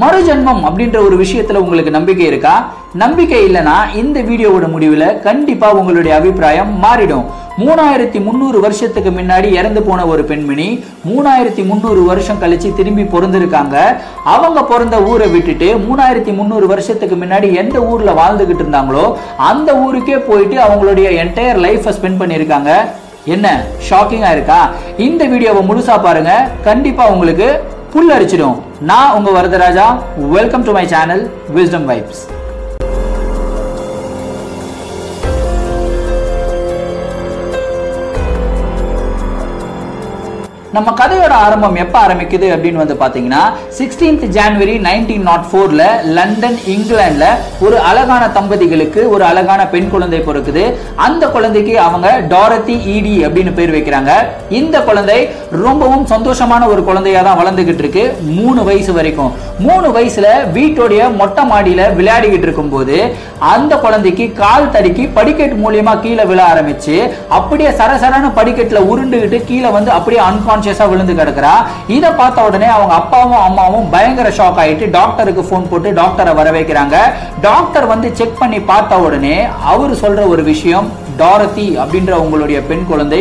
மறுஜென்மம் அப்படின்ற ஒரு விஷயத்துல உங்களுக்கு நம்பிக்கை இருக்கா? நம்பிக்கை இல்லைன்னா இந்த வீடியோவோட முடிவுல கண்டிப்பா உங்களுடைய அபிப்பிராயம் மாறிடும். மூணாயிரத்தி முந்நூறு வருஷத்துக்கு முன்னாடி இறந்து போன ஒரு பெண்மணி மூணாயிரத்தி முந்நூறு வருஷம் கழிச்சு திரும்பி பிறந்திருக்காங்க. அவங்க பிறந்த ஊரை விட்டுட்டு மூணாயிரத்தி முந்நூறு வருஷத்துக்கு முன்னாடி எந்த ஊர்ல வாழ்ந்துகிட்டு இருந்தாங்களோ அந்த ஊருக்கே போயிட்டு அவங்களுடைய என்டையர் லைஃபை ஸ்பெண்ட் பண்ணியிருக்காங்க. என்ன? ஷாக்கிங்கா இருக்கா? இந்த வீடியோவை முழுசா பாருங்க. கண்டிப்பா உங்களுக்கு புல் அரிச்சிடும் நான் உங்க Varadaraja. Welcome to my channel wisdom vibes நம்ம கதையோட ஆரம்பம் எப்ப ஆரம்பிக்குது அப்படின்னு வந்து பாத்தீங்கன்னா சிக்ஸ்டீன்த் ஜான்வரி நைன்டீன் நாட் ஃபோர்ல லண்டன் இங்கிலாந்துல ஒரு அழகான தம்பதிகளுக்கு ஒரு அழகான பெண் குழந்தை பிறக்குது. அந்த குழந்தைக்கு அவங்க டாரத்தி ஈடி அப்படின்னு பேர் வைக்கிறாங்க. இந்த குழந்தை ரொம்பவும் சந்தோஷமான ஒரு குழந்தையா தான் வளர்ந்துகிட்டு இருக்கு. மூணு வயசு வரைக்கும். மூணு வயசுல வீட்டுடைய மொட்டை மாடியில விளையாடிக்கிட்டு இருக்கும்போது அந்த குழந்தைக்கு கால் தடுக்கி படிக்கெட் மூலியமா கீழே விழ ஆரம்பிச்சு அப்படியே சரசரான படிக்கட்டுல உருண்டுகிட்டு கீழே வந்து அப்படியே அன்கான்சியஸா விழுந்து கிடக்குறா. இதை பார்த்த உடனே அவங்க அப்பாவும் அம்மாவும் பயங்கர ஷாக் ஆயிட்டு டாக்டருக்கு ஃபோன் போட்டு டாக்டரை வர வைக்கிறாங்க டாக்டர் வந்து செக் பண்ணி பார்த்த உடனே அவர் சொல்ற ஒரு விஷயம் டாரதி அப்படின்ற உங்களுடைய பெண் குழந்தை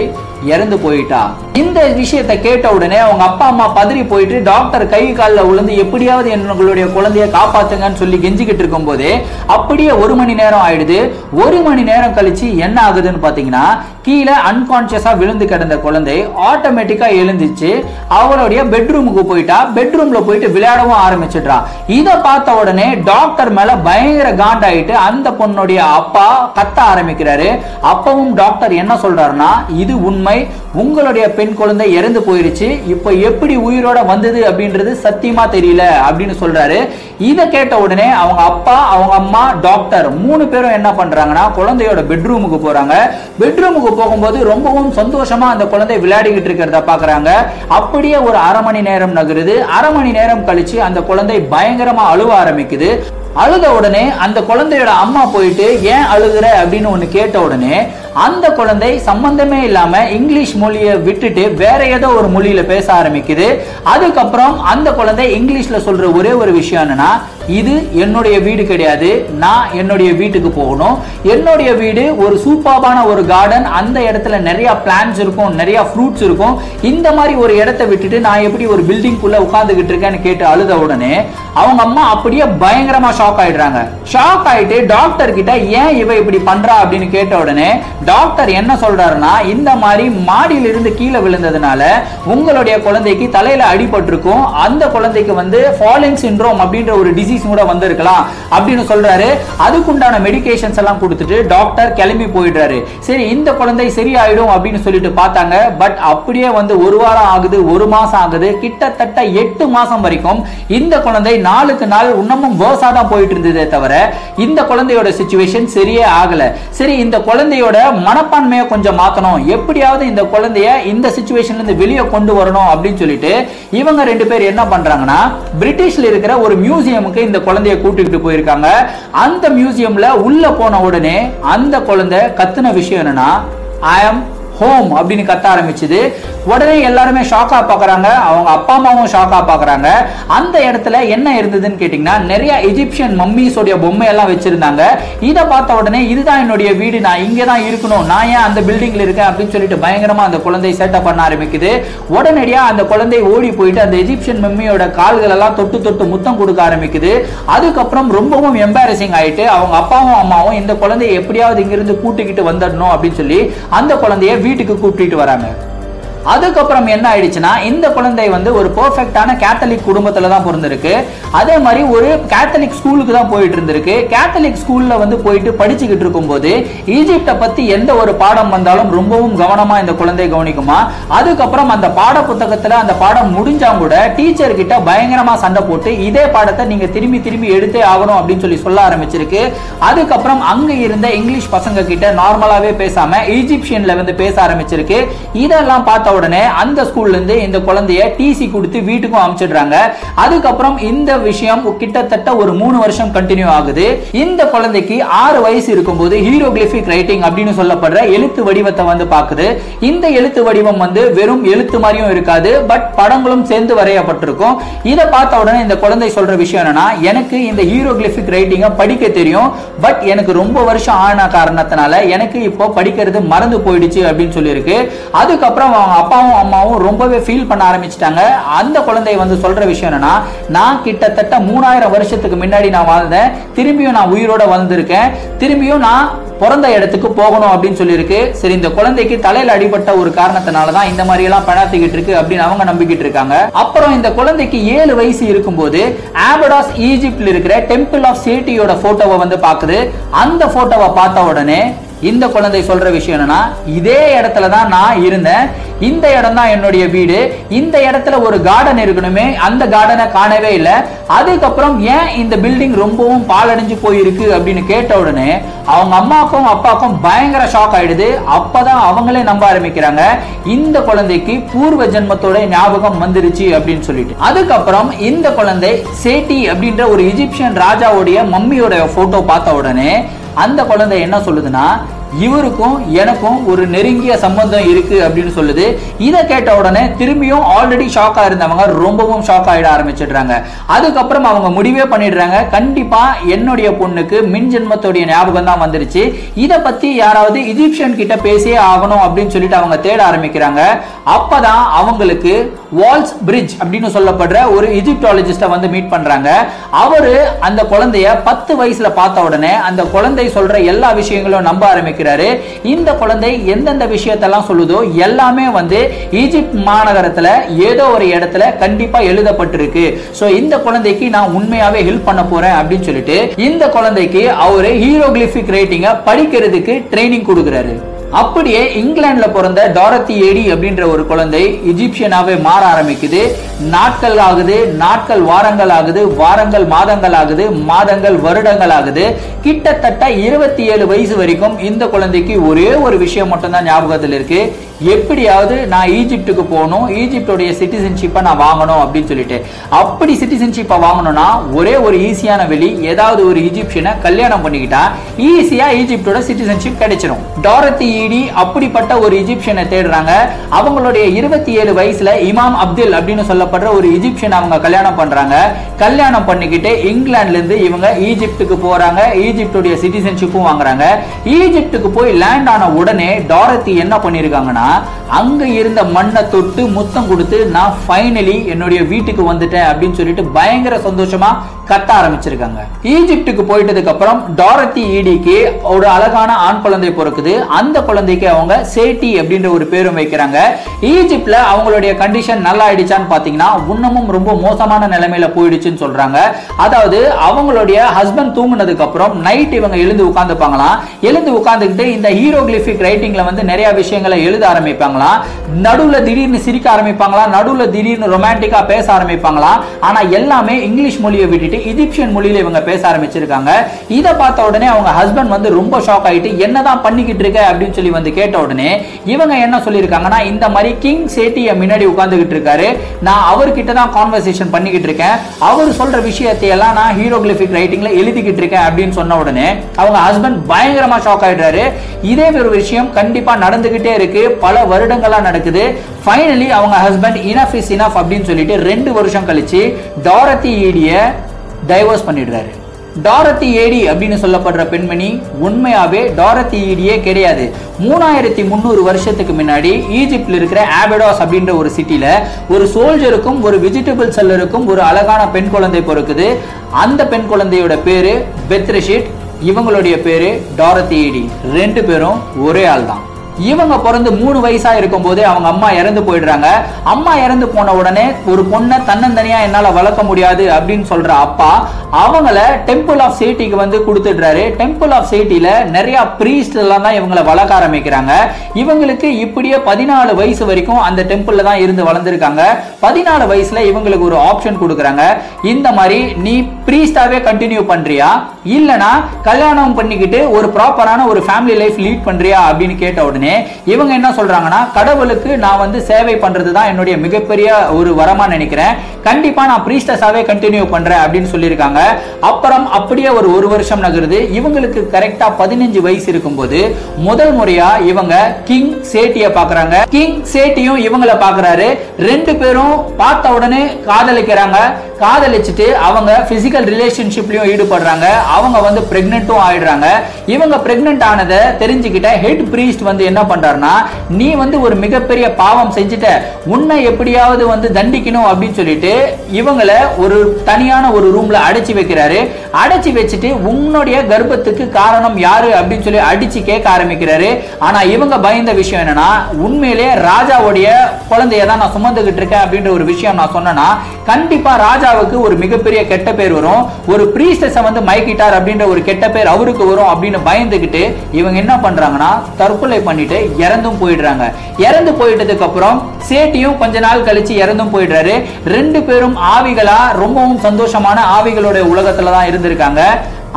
இறந்து போயிட்டா. இந்த விஷயத்தை கேட்ட உடனே அவங்க அப்பா அம்மா பதறி போயிட்டு டாக்டர் கை காலில் விழுந்து எப்படியாவது எங்களுடைய குழந்தைய காப்பாத்துங்கன்னு சொல்லி கெஞ்சிக்கிட்டு இருக்கும் போதே அப்படியே ஒரு மணி நேரம் ஆயிடுது. ஒரு மணி நேரம் கழிச்சு என்ன ஆகுதுன்னு பாத்தீங்கன்னா கீழே அன்கான்சியஸா விழுந்து கிடந்த குழந்தை ஆட்டோமேட்டிக்கா எழுந்துச்சு. அவளுடைய பெட்ரூமுக்கு போயிட்டா. பெட்ரூம்ல போயிட்டு விளையாடவும் ஆரம்பிச்சிடுறா. இதை பார்த்த உடனே டாக்டர் மேல பயங்கர காண்டாயிட்டு அந்த பொண்ணுடைய அப்பா கத்த ஆரம்பிக்கிறாரு. அப்பவும் டாக்டர் என்ன சொல்றாருன்னா இது உண்மை. உங்களுடைய பெண் குழந்தை இறந்து போயிருச்சு. இப்போ எப்படி உயிரோட வந்தது அப்படின்றது சத்தியமா தெரியல. அப்படின்னு சொல்றாரு. இதை கேட்ட உடனே அவங்க அப்பா அவங்க அம்மா டாக்டர் மூணு பேரும் என்ன பண்றாங்கன்னா குழந்தையோட பெட்ரூமுக்கு போறாங்க. பெட்ரூமுக்கு போகும்போது ரொம்பவும் சந்தோஷமா அந்த குழந்தை விளையாடிக்கிட்டு இருக்கிறத பாக்குறாங்க அப்படியே ஒரு அரை மணி நேரம் நகருது. அரை மணி நேரம் கழிச்சு அந்த குழந்தை பயங்கரமா அழுவ ஆரம்பிக்குது. அழுத உடனே அந்த குழந்தையோட அம்மா போயிட்டு ஏன் அழுகுற? அப்படின்னு ஒண்ணு கேட்ட உடனே அந்த குழந்தை சம்பந்தமே இல்லாம இங்கிலீஷ் மொழியை விட்டுட்டு வேற ஏதோ ஒரு மொழியில பேச ஆரம்பிக்குது. அதுக்கப்புறம் அந்த குழந்தை இங்கிலீஷ்ல சொல்ற ஒரே ஒரு விஷயம் என்னன்னா இது என்னுடைய வீடு கிடையாது நான் என்னுடைய வீட்டுக்கு போகணும். என்னுடைய வீடு ஒரு சூப்பர்பான ஒரு கார்டன் அந்த இடத்துல நிறைய பிளான்ஸ் இருக்கும் நிறைய ஃப்ரூட்ஸ் இருக்கும். இந்த மாதிரி ஒரு இடத்த விட்டுட்டு நான் எப்படி ஒரு பில்டிங் குள்ள உட்காந்துக்கிட்டு இருக்கேன்னு கேட்டு அழுத உடனே அவங்க அம்மா அப்படியே பயங்கரமா ஷாக் ஆயிடுறாங்க. ஷாக் ஆயிட்டு டாக்டர் கிட்ட ஏன் இவ இப்படி பண்றா? அப்படின்னு கேட்ட உடனே டாக்டர் என்ன சொல்றாருன்னா இந்த மாதிரி மாடியில இருந்து கீழே விழுந்ததுனால உங்களுடைய குழந்தைக்கு தலையில அடிபட்டிருக்கும். அந்த குழந்தைக்கு வந்து ஃபாலிங் சிண்ட்ரோம் அப்படின்ற ஒரு டிசீஸ் கூட வந்திருக்கலாம் அப்படின்னு சொல்றாரு. அதுக்குண்டான மெடிகேஷன்ஸ் எல்லாம் கொடுத்துட்டு டாக்டர் கிளம்பி போயிடுறாரு. சரி இந்த குழந்தை சரியாயிடும் அப்படின்னு சொல்லிட்டு பார்த்தாங்க. பட் அப்படியே வந்து ஒரு வாரம் ஆகுது ஒரு மாசம் ஆகுது. கிட்டத்தட்ட எட்டு மாசம் வரைக்கும் இந்த குழந்தை நாளுக்கு நாள் இன்னமும் வேர்ஸா தான் போயிட்டு இருந்ததே தவிர இந்த குழந்தையோட சுச்சுவேஷன் சரியே ஆகல. சரி இந்த குழந்தையோட மனப்பான்மையை கொஞ்சம் மாத்தணும். எப்படியாவது இந்த குழந்தைய இந்த சுச்சுவேஷன்ல இருந்து வெளியே கொண்டு வரணும் அப்படின்னு சொல்லிட்டு இவங்க ரெண்டு பேர் என்ன பண்றாங்கன்னா பிரிட்டிஷ்ல இருக்கிற ஒரு மியூசியமுக்கு இந்த குழந்தைய கூட்டிட்டு போயிருக்காங்க. அந்த மியூசியம்ல உள்ள போன உடனே அந்த குழந்தை கத்துன விஷயம் என்னன்னா ஐ ஆம் ஹோம் அப்படின்னு கத்த ஆரம்பிச்சது. உடனே எல்லாருமே ஷாக்கா பாக்குறாங்க. அவங்க அப்பா அம்மாவும் ஷாக்கா பாக்குறாங்க. அந்த இடத்துல என்ன இருந்ததுன்னு கேட்டீங்கன்னா நிறைய எஜிப்சியன் மம்மிஸோடைய பொம்மை எல்லாம் வச்சிருந்தாங்க. இதை பார்த்த உடனே இதுதான் என்னுடைய வீடு நான் இங்கே தான் இருக்கணும். நான் ஏன் அந்த பில்டிங்ல இருக்கேன் அப்படின்னு சொல்லிட்டு பயங்கரமா அந்த குழந்தை செட்டப் பண்ண ஆரம்பிக்குது. உடனடியா அந்த குழந்தை ஓடி போயிட்டு அந்த எஜிப்சியன் மம்மியோட கால்கள் எல்லாம் தொட்டு தொட்டு முத்தம் கொடுக்க ஆரம்பிக்குது. அதுக்கப்புறம் ரொம்பவும் எம்பாரசிங் ஆயிட்டு அவங்க அப்பாவும் அம்மாவும் இந்த குழந்தைய எப்படியாவது இங்கிருந்து கூட்டிக்கிட்டு வந்துடணும் அப்படின்னு சொல்லி அந்த குழந்தைய வீட்டுக்கு கூப்பிட்டுட்டு வராங்க. அதுக்கப்புறம் என்ன ஆயிடுச்சுன்னா இந்த குழந்தை வந்து ஒரு பெர்ஃபெக்டான கேத்தலிக் குடும்பத்துல தான் பிறந்திருக்கு. அதே மாதிரி ஒரு கேத்தலிக் ஸ்கூலுக்கு தான் போயிட்டு இருந்திருக்கு கேத்தலிக் ஸ்கூல்ல வந்து போயிட்டு படிச்சுக்கிட்டு இருக்கும்போது ஈஜிப்டை பத்தி எந்த ஒரு பாடம் வந்தாலும் ரொம்பவும் கவனமா இந்த குழந்தை கவனிக்குமா? அதுக்கப்புறம் அந்த பாட புத்தகத்துல அந்த பாடம் முடிஞ்சா கூட டீச்சர் கிட்ட பயங்கரமா சண்டை போட்டு இதே பாடத்தை நீங்க திரும்பி திரும்பி எடுத்தே ஆகணும் அப்படின்னு சொல்லி சொல்ல ஆரம்பிச்சிருக்கு. அதுக்கப்புறம் அங்க இருந்த இங்கிலீஷ் பசங்க கிட்ட நார்மலாவே பேசாம ஈஜிப்சியன்ல வந்து பேச ஆரம்பிச்சிருக்கு. இதெல்லாம் பார்த்த உடனே அந்த ஸ்கூல்ல இருந்து இந்த குழந்தைய டிசி கொடுத்து வீட்டுக்கும் அனுப்பிச்சிடுறாங்க அதுக்கப்புறம் இந்த விஷயம் கிட்டத்தட்ட ஒரு மூணு வருஷம் கண்டினியூ ஆகுது. இந்த குழந்தைக்கு ஆறு வயசு இருக்கும்போது ஹீரோகிளிபிக் ரைட்டிங் அப்படின்னு சொல்லப்படுற எழுத்து வடிவத்தை வந்து பாக்குது இந்த எழுத்து வடிவம் வந்து வெறும் எழுத்து மாதிரியும் இருக்காது பட் படங்களும் சேர்ந்து வரையப்பட்டிருக்கும். இதை பார்த்த உடனே இந்த குழந்தை சொல்ற விஷயம் என்னன்னா எனக்கு இந்த ஹீரோகிளிபிக் ரைட்டிங்கை படிக்க தெரியும் பட் எனக்கு ரொம்ப வருஷம் ஆன காரணத்தினால எனக்கு இப்போ படிக்கிறது மறந்து போயிடுச்சு அப்படின்னு சொல்லியிருக்கு. அதுக்கப்புறம் அவங்க அப்பாவும் அம்மாவும் ரொம்பவே ஃபீல் பண்ண ஆரம்பிச்சிட்டாங்க. அந்த குழந்தை வந்து சொல்ற விஷயம் என்னன்னா நான் கிட்டத்தட்ட மூணாயிரம் வருஷத்துக்கு முன்னாடி நான் வாழ்ந்தேன். திரும்பியும் நான் உயிரோட வந்திருக்கேன் திரும்பியும் நான் பிறந்த இடத்துக்கு போகணும் அப்படின்னு சொல்லியிருக்கு. சரி இந்த குழந்தைக்கு தலையில அடிபட்ட ஒரு காரணத்தினால தான் இந்த மாதிரி எல்லாம் பணாத்திக்கிட்டு இருக்கு அப்படின்னு அவங்க நம்பிக்கிட்டு இருக்காங்க. அப்புறம் இந்த குழந்தைக்கு ஏழு வயசு இருக்கும்போது ஆபடாஸ் ஈஜிப்ட்ல இருக்கிற டெம்பிள் ஆஃப் சேட்டியோட போட்டோவை வந்து பாக்குது அந்த போட்டோவை பார்த்த உடனே இந்த குழந்தை சொல்ற விஷயம் என்னன்னா இதே இடத்துல தான் நான் இருந்தேன். இந்த இடம் தான் என்னுடைய வீடு. இந்த இடத்துல ஒரு கார்டன் இருக்கணுமே. அந்த கார்டனை காணவே இல்லை. அதுக்கப்புறம் ஏன் இந்த பில்டிங் ரொம்பவும் பாலடைஞ்சு போயிருக்கு அப்படின்னு கேட்ட உடனே அவங்க அம்மாக்கும் அப்பாக்கும் பயங்கர ஷாக் ஆயிடுது. அப்பதான் அவங்களே நம்ப ஆரம்பிக்கிறாங்க. இந்த குழந்தைக்கு பூர்வ ஜென்மத்தோட ஞாபகம் வந்துருச்சு அப்படின்னு சொல்லிட்டு. அதுக்கப்புறம் இந்த குழந்தை சேட்டி அப்படின்ற ஒரு இஜிப்சியன் ராஜாவுடைய மம்மியோட போட்டோ பார்த்த உடனே அந்த குழந்தை என்ன சொல்லுதுன்னா இவருக்கும் எனக்கும் ஒரு நெருங்கிய சம்பந்தம் இருக்கு அப்படின்னு சொல்லுது. இதை கேட்ட உடனே திரும்பியும் ஆல்ரெடி ஷாக்கா இருந்தவங்க ரொம்பவும் ஷாக் ஆயிட ஆரம்பிச்சிடுறாங்க. அதுக்கப்புறம் அவங்க முடிவே பண்ணிடுறாங்க. கண்டிப்பா என்னுடைய பொண்ணுக்கு மின் ஜென்மத்தோடைய ஞாபகம் தான் வந்துருச்சு. இதை பத்தி யாராவது இஜிப்சியன் கிட்ட பேசியே ஆகணும் அப்படின்னு சொல்லிட்டு அவங்க தேட ஆரம்பிக்கிறாங்க. அப்பதான் அவங்களுக்கு வால்ஸ் பிரிட்ஜ் அப்படின்னு சொல்லப்படுற ஒரு இஜிப்டாலஜிஸ்டை வந்து மீட் பண்றாங்க. அவரு அந்த குழந்தைய பத்து வயசுல பார்த்த உடனே அந்த குழந்தை சொல்ற எல்லா விஷயங்களும் நம்ப ஆரம்பிக்கிறாரு. இந்த குழந்தை எந்தெந்த விஷயத்தெல்லாம் சொல்லுதோ எல்லாமே வந்து ஈஜிப்ட் மாநகரத்துல ஏதோ ஒரு இடத்துல கண்டிப்பா எழுதப்பட்டிருக்கு. ஸோ இந்த குழந்தைக்கு நான் உண்மையாவே ஹெல்ப் பண்ண போறேன் அப்படின்னு சொல்லிட்டு இந்த குழந்தைக்கு அவரு ஹீரோகிளிபிக் ரைட்டிங்கை படிக்கிறதுக்கு ட்ரைனிங் கொடுக்குறாரு. அப்படியே இங்கிலாந்துல பிறந்த டாரத்தி ஏடி அப்படின்ற ஒரு குழந்தை இஜிப்சியனாவே மாற ஆரம்பிக்குது. நாட்கள் ஆகுது நாட்கள் வாரங்கள் ஆகுது வாரங்கள் மாதங்கள் ஆகுது மாதங்கள் வருடங்கள் ஆகுது. கிட்டத்தட்ட இருபத்தி ஏழு வயசு வரைக்கும் இந்த குழந்தைக்கு ஒரே ஒரு விஷயம் மட்டும்தான் ஞாபகத்தில் இருக்கு. எப்படியாவது நான் ஈஜிப்டுக்கு போகணும் ஈஜிப்டோடைய சிட்டிசன்ஷிப்பை நான் வாங்கணும் அப்படின்னு சொல்லிட்டு. அப்படி சிட்டிசன்ஷிப்பை வாங்கணும்னா ஒரே ஒரு ஈஸியான வெளி ஏதாவது ஒரு ஈஜிப்ஷியனை கல்யாணம் பண்ணிக்கிட்டா ஈஸியாக ஈஜிப்டோட சிட்டிசன்ஷிப் கிடைச்சிடும் டாரத்தி ஈடி அப்படிப்பட்ட ஒரு ஈஜிப்ஷியனை தேடுறாங்க. அவங்களுடைய இருபத்தி ஏழு வயசுல இமாம் அப்துல் அப்படின்னு சொல்லப்படுற ஒரு ஈஜிப்ஷியன் அவங்க கல்யாணம் பண்றாங்க. கல்யாணம் பண்ணிக்கிட்டு இங்கிலாந்துல இருந்து இவங்க ஈஜிப்டுக்கு போறாங்க. ஈஜிப்டுடைய சிட்டிசன்ஷிப்பும் வாங்குறாங்க. ஈஜிப்டுக்கு போய் லேண்ட் ஆன உடனே டாரத்தி என்ன பண்ணிருக்காங்கன்னா அங்க இருந்த மண்ணை தொட்டு முத்தம் கொடுத்து நான் ஃபைனலி என்னுடைய வீட்டுக்கு வந்துட்டேன் அப்படின்னு சொல்லிட்டு பயங்கர சந்தோஷமா கத்த ஆரம்பிச்சிருக்காங்க. ஈஜிப்டுக்கு போயிட்டதுக்கு அப்புறம் டாரத்தி ஈடிக்கு ஒரு அழகான ஆண் குழந்தை பிறக்குது. அந்த குழந்தைக்கு அவங்க சேட்டி அப்படின்ற ஒரு பேரும் வைக்கிறாங்க. ஈஜிப்ட்ல அவங்களுடைய கண்டிஷன் நல்லா ஆயிடுச்சான்னு பாத்தீங்கன்னா இன்னமும் ரொம்ப மோசமான நிலைமையில போயிடுச்சுன்னு சொல்றாங்க. அதாவது அவங்களுடைய ஹஸ்பண்ட் தூங்குனதுக்கு அப்புறம் நைட் இவங்க எழுந்து உட்காந்துப்பாங்களாம் எழுந்து உட்காந்துக்கிட்டு இந்த ஹீரோகிளிபிக் ரைட்டிங்ல வந்து நிறைய விஷயங்களை எழுத ஆரம்பிப்பாங்களா? நடுவுல திடீர்னு சிரிக்க ஆரம்பிப்பாங்களா? நடுவுல திடீர்னு ரொமான்டிக்கா பேச ஆரம்பிப்பாங்களா? ஆனா எல்லாமே இங்கிலீஷ் மொழியை விட்டுட்டு இஜிப்சியன் மொழியில இவங்க பேச ஆரம்பிச்சிருக்காங்க. இதை பார்த்த உடனே அவங்க ஹஸ்பண்ட் வந்து ரொம்ப ஷாக் ஆயிட்டு என்னதான் பண்ணிக்கிட்டு இருக்க? அப்படின்னு சொல்லி வந்து கேட்ட உடனே இவங்க என்ன சொல்லியிருக்காங்கன்னா இந்த மாதிரி கிங் சேட்டிய முன்னாடி உட்கார்ந்துகிட்டு இருக்காரு. நான் அவர்கிட்ட தான் கான்வர்சேஷன் பண்ணிக்கிட்டு இருக்கேன். அவர் சொல்ற விஷயத்தை எல்லாம் நான் ஹீரோகிளிபிக் ரைட்டிங்ல எழுதிக்கிட்டு இருக்கேன். அப்படின்னு சொன்ன உடனே அவங்க ஹஸ்பண்ட் பயங்கரமா ஷாக் ஆயிடுறாரு. இதே ஒரு விஷயம் கண்டிப்பா நடந்துகிட்டே இருக்கு. பல வருடங்களா நடக்குது. ஃபைனலி அவங்க ஹஸ்பண்ட் இனஃப் இஸ் இனஃப் அப்படின்னு சொல்லிட்டு ரெண்டு வருஷம் கழிச்சு டாரத்தி ஈடிய டைவர்ஸ் பண்ணிடுறாரு. டாரத்தி ஏடி அப்படின்னு சொல்லப்படுற பெண்மணி உண்மையாவே டாரத்தி ஏடியே கிடையாது. மூணாயிரத்தி முந்நூறு வருஷத்துக்கு முன்னாடி ஈஜிப்டில் இருக்கிற ஆபிடாஸ் அப்படின்ற ஒரு சிட்டியில ஒரு சோல்ஜருக்கும் ஒரு வெஜிடபிள் செல்லருக்கும் ஒரு அழகான பெண் குழந்தை பிறக்குது. அந்த பெண் குழந்தையோட பேரு பெத்ரிஷிட் இவங்களுடைய பேரு டாரத்தி ஏடி ரெண்டு பேரும் ஒரே ஆள் தான் இவங்க பிறந்து மூணு வயசா இருக்கும் போதே அவங்க அம்மா இறந்து போயிடுறாங்க. அம்மா இறந்து போன உடனே ஒரு பொண்ணை தன்னந்தனியா என்னால வளர்க்க முடியாது அப்படின்னு சொல்ற அப்பா அவங்கள டெம்பிள் ஆஃப் சேட்டிக்கு வந்து கொடுத்துடுறாரு. டெம்பிள் ஆஃப் சேட்டில நிறைய பிரீஸ்ட் எல்லாம் தான் இவங்களை வளர்க்க ஆரம்பிக்கிறாங்க. இவங்களுக்கு இப்படியே பதினாலு வயசு வரைக்கும் அந்த டெம்பிள்ல தான் இருந்து வளர்ந்துருக்காங்க. பதினாலு வயசுல இவங்களுக்கு ஒரு ஆப்ஷன் கொடுக்குறாங்க. இந்த மாதிரி நீ பிரீஸ்டாவே கண்டினியூ பண்றியா? இல்லனா கல்யாணம் பண்ணிக்கிட்டு ஒரு ப்ராப்பரான ஒரு ஃபேமிலி லைஃப் லீட் பண்றியா அப்படின்னு கேட்ட உடனே இவங்க என்ன சொல்றாங்கன்னா கடவுளுக்கு நான் வந்து சேவை பண்றது தான் என்னுடைய மிகப்பெரிய ஒரு வரமா நினைக்கிறேன். கண்டிப்பா நான் பிரீஸ்டஸாவே கண்டினியூ பண்றேன் அப்படின்னு சொல்லியிருக்காங்க. அப்புறம் அப்படியே ஒரு ஒரு வருஷம் நகருது. இவங்களுக்கு கரெக்டா பதினஞ்சு வயசு இருக்கும்போது முதல் முறையா இவங்க கிங் சேட்டிய பாக்குறாங்க. கிங் சேட்டியும் இவங்களை பாக்குறாரு. ரெண்டு பேரும் பார்த்த உடனே காதலிக்கிறாங்க. காதலிச்சுட்டு அவங்க பிசிக்கல் ரிலேஷன்ஷிப்லயும் ஈடுபடுறாங்க. அவங்க வந்து பிரெக்னென்ட்டும் ஆயிடுறாங்க. இவங்க பிரெக்னென்ட் ஆனதை தெரிஞ்சுக்கிட்ட ஹெட் பிரீஸ்ட் வந்து என்ன பண்றாருன்னா நீ வந்து ஒரு மிகப்பெரிய பாவம் செஞ்சுட்ட. உன்னை எப்படியாவது வந்து தண்டிக்கணும் அப்படின்னு சொல்லிட்டு இவங்கள ஒரு தனியான ஒரு ரூம்ல அடைச்சி வைக்கிறாரு. அடைச்சி வச்சுட்டு உன்னுடைய கர்ப்பத்துக்கு காரணம் யாரு அப்படின்னு சொல்லி அடிச்சு கேட்க ஆரம்பிக்கிறாரு. ஆனா இவங்க பயந்த விஷயம் என்னன்னா உண்மையிலே ராஜாவுடைய குழந்தைய தான் நான் சுமந்துகிட்டு இருக்கேன் அப்படின்ற ஒரு விஷயம் நான் சொன்னேன்னா கண்டிப்பா ராஜா ராஜாவுக்கு ஒரு மிகப்பெரிய கெட்ட பேர் வரும். ஒரு பிரீஸ்டஸ வந்து மயக்கிட்டார் அப்படின்ற ஒரு கெட்ட பேர் அவருக்கு வரும் அப்படின்னு பயந்துகிட்டு இவங்க என்ன பண்றாங்கன்னா தற்கொலை பண்ணிட்டு இறந்தும் போயிடுறாங்க. இறந்து போயிட்டதுக்கு அப்புறம் சேட்டியும் கொஞ்ச நாள் கழிச்சு இறந்தும் போயிடுறாரு. ரெண்டு பேரும் ஆவிகளா ரொம்பவும் சந்தோஷமான ஆவிகளோட உலகத்துல தான் இருந்திருக்காங்க.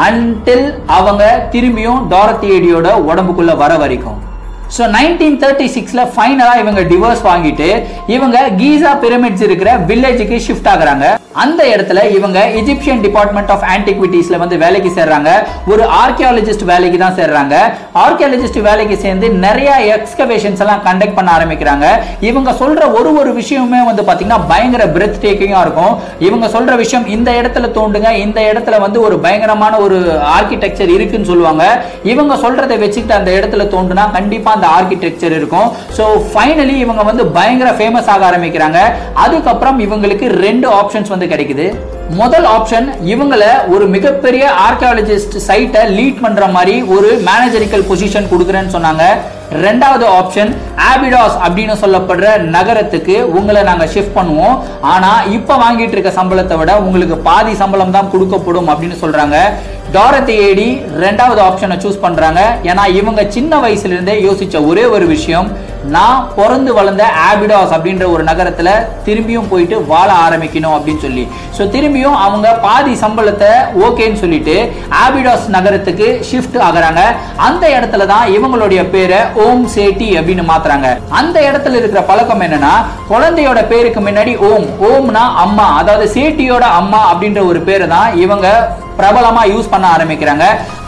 அன்டில் அவங்க திரும்பியும் டாரத்தியடியோட உடம்புக்குள்ள வர வரைக்கும். ஸோ நைன்டீன் தேர்ட்டி சிக்ஸ்ல ஃபைனலாக இவங்க டிவோர்ஸ் வாங்கிட்டு இவங்க கீசா பிரமிட்ஸ் இருக்கிற வில்லேஜுக்கு ஷிஃப்ட் ஆகுறாங்க. அந்த இடத்துல இவங்க இஜிப்சியன் டிபார்ட்மெண்ட் ஆஃப் ஆன்டிக்விட்டிஸ்ல வந்து வேலைக்கு சேர்றாங்க. ஒரு ஆர்கியாலஜிஸ்ட் வேலைக்கு தான் சேர்றாங்க. ஆர்கியாலஜிஸ்ட் வேலைக்கு சேர்ந்து நிறைய எக்ஸ்கவேஷன்ஸ் எல்லாம் கண்டக்ட் பண்ண ஆரம்பிக்கிறாங்க. இவங்க சொல்ற ஒரு ஒரு விஷயமுமே வந்து பாத்தீங்கன்னா பயங்கர பிரெத் டேக்கிங்கா இருக்கும். இவங்க சொல்ற விஷயம் இந்த இடத்துல தோண்டுங்க இந்த இடத்துல வந்து ஒரு பயங்கரமான ஒரு ஆர்கிடெக்சர் இருக்குன்னு சொல்லுவாங்க. இவங்க சொல்றதை வச்சுக்கிட்டு அந்த இடத்துல தோண்டுனா கண்டிப்பா அந்த ஆர்கிடெக்சர் இருக்கும். ஸோ ஃபைனலி இவங்க வந்து பயங்கர ஃபேமஸ் ஆக ஆரம்பிக்கிறாங்க. அதுக்கப்புறம் இவங்களுக்கு ரெண்டு ஆப்ஷன்ஸ் வந்து கிடைக்குது. முதல் ஆப்ஷன் இவங்கள ஒரு மிகப்பெரிய ஆர்கியாலஜிஸ்ட் சைட்டை லீட் பண்ற மாதிரி ஒரு மேனேஜரிக்கல் பொசிஷன் கொடுக்குறேன்னு சொன்னாங்க. ரெண்டாவது ஆப்ஷன் ஆபிடாஸ் அப்படின்னு சொல்லப்படுற நகரத்துக்கு உங்களை நாங்க ஷிஃப்ட் பண்ணுவோம். ஆனா இப்ப வாங்கிட்டு இருக்க சம்பளத்தை விட உங்களுக்கு பாதி சம்பளம் தான் கொடுக்கப்படும் அப்படின்னு சொல்றாங்க. டாரத்தி ஏடி ரெண்டாவது ஆப்ஷனை சூஸ் பண்றாங்க. ஏன்னா இவங்க சின்ன வயசுல இருந்தே யோசிச்ச ஒரே ஒரு விஷயம் நான் பிறந்து வளர்ந்த ஆபிடாஸ் அப்படின்ற ஒரு நகரத்துல திரும்பியும் போயிட்டு வாழ ஆரம்பிக்கணும் அப்படின்னு சொல்லி. ஸோ திருப்பியும் அவங்க பாதி சம்பளத்தை ஓகேன்னு சொல்லிட்டு ஆபிடாஸ் நகரத்துக்கு ஷிஃப்ட் ஆகுறாங்க. அந்த இடத்துல தான் இவங்களுடைய பேரை ஓம் சேட்டி அப்படின்னு மாத்துறாங்க. அந்த இடத்துல இருக்கிற பழக்கம் என்னன்னா குழந்தையோட பேருக்கு முன்னாடி ஓம் ஓம்னா அம்மா அதாவது சேட்டியோட அம்மா அப்படின்ற ஒரு பேரை தான் இவங்க பிரபலமா யூஸ் பண்ண ஆரம்பிக்கிறாங்க.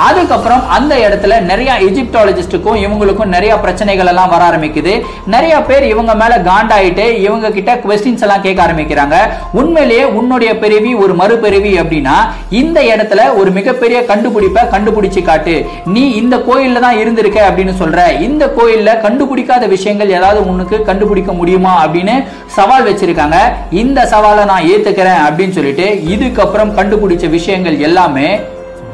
அதுக்கப்புறம் அந்த இடத்துல நிறைய எஜிப்டாலஜிஸ்டுக்கும் இவங்களுக்கும் நிறைய பிரச்சனைகள் எல்லாம் வர ஆரம்பிக்குது. நிறைய பேர் இவங்க மேல காண்டாயிட்டு இவங்க கிட்ட கொஸ்டின்ஸ் எல்லாம் கேட்க ஆரம்பிக்கிறாங்க. உண்மையிலேயே உன்னுடைய பிறவி ஒரு மறுபிறவி அப்படின்னா இந்த இடத்துல ஒரு மிகப்பெரிய கண்டுபிடிப்பை கண்டுபிடிச்சு காட்டு. நீ இந்த கோயில்ல தான் இருந்திருக்க அப்படின்னு சொல்ற. இந்த கோயில்ல கண்டுபிடிக்காத விஷயங்கள் ஏதாவது உனக்கு கண்டுபிடிக்க முடியுமா அப்படின்னு சவால் வச்சிருக்காங்க. இந்த சவாலை நான் ஏத்துக்கிறேன் அப்படின்னு சொல்லிட்டு இதுக்கப்புறம் கண்டுபிடிச்ச விஷயங்கள் எல்லாமே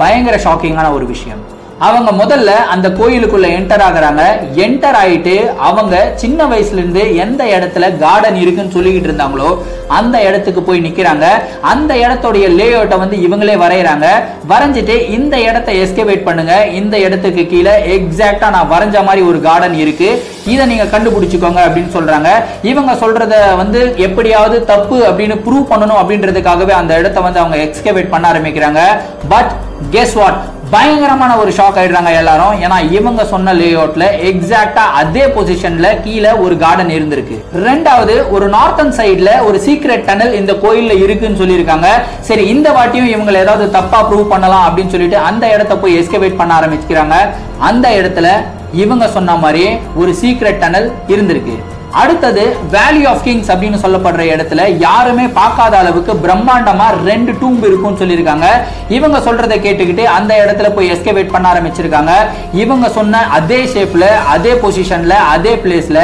பயங்கர ஷாக்கிங்கான ஒரு விஷயம். அவங்க முதல்ல அந்த கோயிலுக்குள்ள என்டர் ஆகுறாங்க. என்டர் ஆயிட்டு அவங்க சின்ன வயசுல இருந்து எந்த இடத்துல கார்டன் இருக்குன்னு சொல்லிக்கிட்டு இருந்தாங்களோ அந்த இடத்துக்கு போய் நிக்கிறாங்க. அந்த இடத்துடைய லே அவுட்டை வந்து இவங்களே வரைகிறாங்க வரைஞ்சிட்டு இந்த இடத்த எஸ்கேவேட் பண்ணுங்க. இந்த இடத்துக்கு கீழே எக்ஸாக்டா நான் வரைஞ்ச மாதிரி ஒரு கார்டன் இருக்கு. இதை நீங்க கண்டுபிடிச்சுக்கோங்க அப்படின்னு சொல்றாங்க. இவங்க சொல்றத வந்து எப்படியாவது தப்பு அப்படின்னு ப்ரூவ் பண்ணணும் அப்படின்றதுக்காகவே அந்த இடத்த வந்து அவங்க எக்ஸ்கேவேட் பண்ண ஆரம்பிக்கிறாங்க. பட் கெஸ் வாட் பயங்கரமான ஒரு ஷாக் ஆயிடுறாங்க எல்லாரும். ஏன்னா இவங்க சொன்ன லே அவுட்ல எக்ஸாக்டா அதே பொசிஷன்ல கீழே ஒரு கார்டன் இருந்திருக்கு. ரெண்டாவது ஒரு நார்த்தன் சைட்ல ஒரு சீக்ரெட் டனல் இந்த கோயில்ல இருக்குன்னு சொல்லியிருக்காங்க. சரி இந்த வாட்டியும் இவங்களை ஏதாவது தப்பா ப்ரூவ் பண்ணலாம் அப்படின்னு சொல்லிட்டு அந்த இடத்த போய் எஸ்கவேட் பண்ண ஆரம்பிச்சுக்கிறாங்க. அந்த இடத்துல இவங்க சொன்ன மாதிரி ஒரு சீக்ரெட் டனல் இருந்திருக்கு. அடுத்தது வேலி ஆஃப் கிங்ஸ் அப்படின்னு சொல்லப்படுற இடத்துல யாருமே பார்க்காத அளவுக்கு பிரம்மாண்டமா ரெண்டு டூம்பு இருக்கும்னு சொல்லியிருக்காங்க. இவங்க சொல்றதை கேட்டுக்கிட்டு அந்த இடத்துல போய் எஸ்கேவேட் பண்ண ஆரம்பிச்சிருக்காங்க. இவங்க சொன்ன அதே ஷேப்ல அதே பொசிஷன்ல அதே பிளேஸ்ல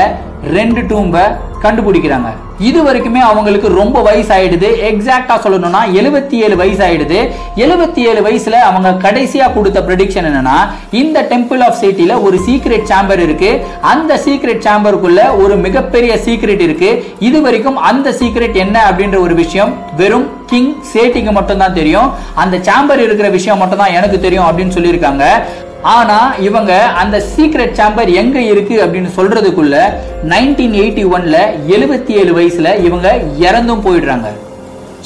ரெண்டு டூம்பை கண்டுபிடிக்கிறாங்க. இது வரைக்குமே அவங்களுக்கு ரொம்ப வயசு ஆயிடுது எக்ஸாக்டா சொல்லணும்னா எழுபத்தி ஏழு வயசு ஆயிடுது எழுபத்தி ஏழு வயசுல அவங்க கடைசியா கொடுத்த ப்ரெடிக்ஷன் என்னன்னா இந்த டெம்பிள் ஆஃப் சிட்டில ஒரு சீக்ரெட் சாம்பர் இருக்கு. அந்த சீக்ரெட் சாம்பருக்குள்ள ஒரு மிகப்பெரிய சீக்ரெட் இருக்கு. இது வரைக்கும் அந்த சீக்ரெட் என்ன அப்படின்ற ஒரு விஷயம் வெறும் கிங் சேட்டிக்கு மட்டும் தான் தெரியும். அந்த சாம்பர் இருக்கிற விஷயம் மட்டும் தான் எனக்கு தெரியும் அப்படின்னு சொல்லியிருக்காங்க. ஆனா இவங்க அந்த சீக்ரெட் சாம்பர் எங்க இருக்கு அப்படின்னு சொல்றதுக்குள்ள நைன்டீன் எயிட்டி ஒன்ல எழுபத்தி ஏழு வயசுல இவங்க இறந்தும் போயிடுறாங்க.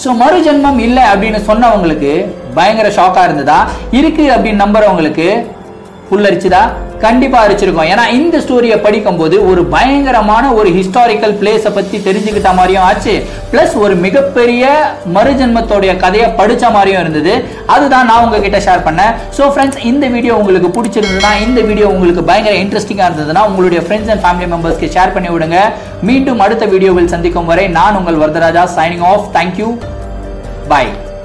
ஸோ மறு ஜென்மம் இல்லை அப்படின்னு சொன்னவங்களுக்கு பயங்கர ஷாக்காக இருந்ததா? இருக்கு அப்படின்னு நம்புறவங்களுக்கு புல்லரிச்சுதா கண்டிப்பா அரிச்சிருக்கும். ஏன்னா இந்த ஸ்டோரியை படிக்கும்போது ஒரு பயங்கரமான ஒரு ஹிஸ்டாரிக்கல் பிளேஸை பத்தி தெரிஞ்சுக்கிட்ட மாதிரியும் ஆச்சு. பிளஸ் ஒரு மிகப்பெரிய மறுஜென்மத்தோடைய கதையை படிச்ச மாதிரியும் இருந்தது. அதுதான் நான் உங்ககிட்ட ஷேர் பண்ணேன். ஸோ ஃப்ரெண்ட்ஸ் இந்த வீடியோ உங்களுக்கு பிடிச்சிருந்ததுன்னா இந்த வீடியோ உங்களுக்கு பயங்கர இன்ட்ரெஸ்டிங்காக இருந்ததுன்னா உங்களுடைய ஃப்ரெண்ட்ஸ் அண்ட் ஃபேமிலி மெம்பர்ஸ்க்கு ஷேர் பண்ணி விடுங்க. மீண்டும் அடுத்த வீடியோவில் சந்திக்கும் வரை நான் உங்கள் Varadaraja signing off thank you bye